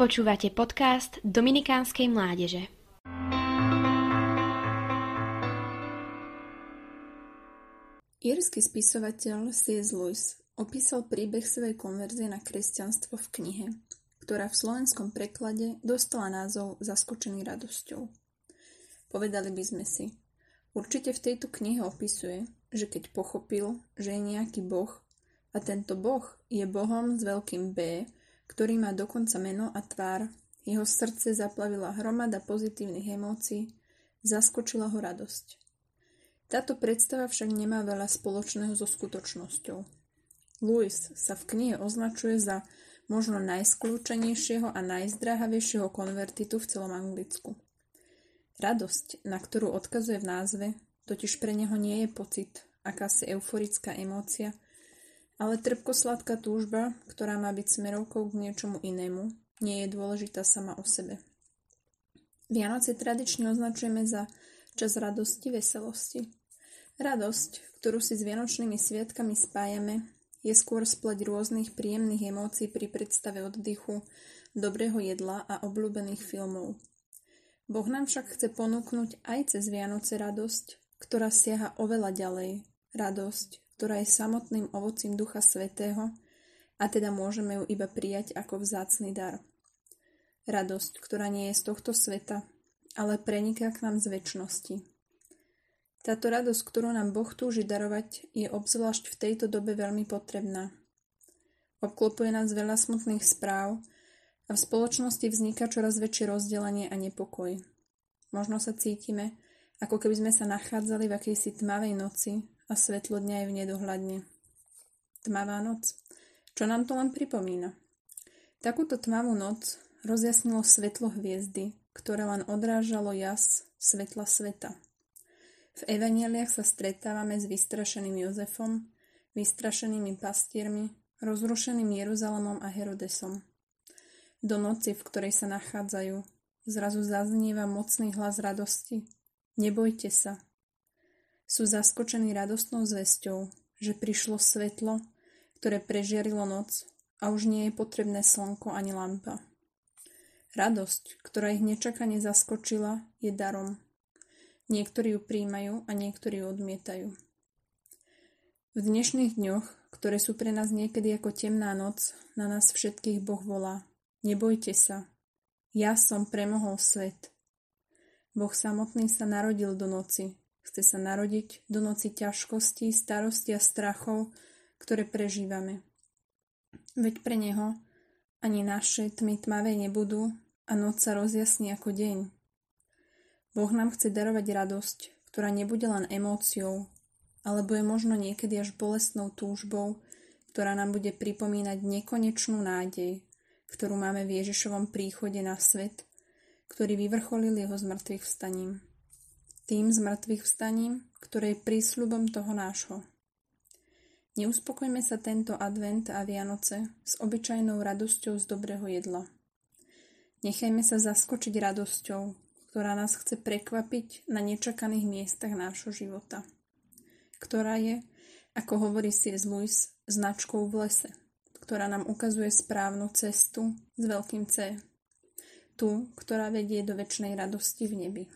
Počúvate podcast Dominikánskej mládeže. Írsky spisovateľ C.S. Lewis opísal príbeh svojej konverzie na kresťanstvo v knihe, ktorá v slovenskom preklade dostala názov Zaskočený radosťou. Povedali by sme si, určite v tejto knihe opisuje, že keď pochopil, že je nejaký boh a tento boh je bohom s veľkým B, ktorý má dokonca meno a tvár, jeho srdce zaplavila hromada pozitívnych emócií, zaskočila ho radosť. Táto predstava však nemá veľa spoločného so skutočnosťou. Lewis sa v knihe označuje za možno najskľúčenejšieho a najzdráhavejšieho konvertitu v celom Anglicku. Radosť, na ktorú odkazuje v názve, totiž pre neho nie je pocit, akási euforická emócia, ale trpkosladká túžba, ktorá má byť smerovkou k niečomu inému, nie je dôležitá sama o sebe. Vianoce tradične označujeme za čas radosti, veselosti. Radosť, ktorú si s vianočnými sviatkami spájame, je skôr spleť rôznych príjemných emócií pri predstave oddychu, dobrého jedla a obľúbených filmov. Boh nám však chce ponúknuť aj cez Vianoce radosť, ktorá siaha oveľa ďalej. Radosť, ktorá je samotným ovocím Ducha Svetého a teda môžeme ju iba prijať ako vzácny dar. Radosť, ktorá nie je z tohto sveta, ale preniká k nám z väčšnosti. Táto radosť, ktorú nám Boh túži darovať, je obzvlášť v tejto dobe veľmi potrebná. Obklopuje nás veľa smutných správ a v spoločnosti vzniká čoraz väčšie rozdelenie a nepokoj. Možno sa cítime, ako keby sme sa nachádzali v akejsi tmavej noci a svetlo dňa je v nedohľadne. Tmavá noc. Čo nám to len pripomína? Takúto tmavú noc rozjasnilo svetlo hviezdy, ktoré len odrážalo jas svetla sveta. V evaneliách sa stretávame s vystrašeným Jozefom, vystrašenými pastiermi, rozrušeným Jeruzalemom a Herodesom. Do noci, v ktorej sa nachádzajú, zrazu zaznieva mocný hlas radosti. Nebojte sa, sú zaskočení radostnou zvesťou, že prišlo svetlo, ktoré prežiarilo noc a už nie je potrebné slnko ani lampa. Radosť, ktorá ich nečakane zaskočila, je darom. Niektorí ju príjmajú a niektorí ju odmietajú. V dnešných dňoch, ktoré sú pre nás niekedy ako temná noc, na nás všetkých Boh volá. Nebojte sa, ja som premohol svet. Boh samotný sa narodil do noci, Chce sa narodiť do noci ťažkostí, starosti a strachov, ktoré prežívame. Veď pre Neho ani naše tmy tmavé nebudú a noc sa rozjasní ako deň. Boh nám chce darovať radosť, ktorá nebude len emóciou, alebo je možno niekedy až bolestnou túžbou, ktorá nám bude pripomínať nekonečnú nádej, ktorú máme v Ježišovom príchode na svet, ktorý vyvrcholil jeho zmrtvých vstaním tým zmrtvých vstaním, ktoré je prísľubom toho nášho. Neuspokojme sa tento advent a Vianoce s obyčajnou radosťou z dobrého jedla. Nechajme sa zaskočiť radosťou, ktorá nás chce prekvapiť na nečakaných miestach nášho života. Ktorá je, ako hovorí C.S. Lewis, značkou v lese, ktorá nám ukazuje správnu cestu s veľkým C. Tú, ktorá vedie do väčšnej radosti v nebi.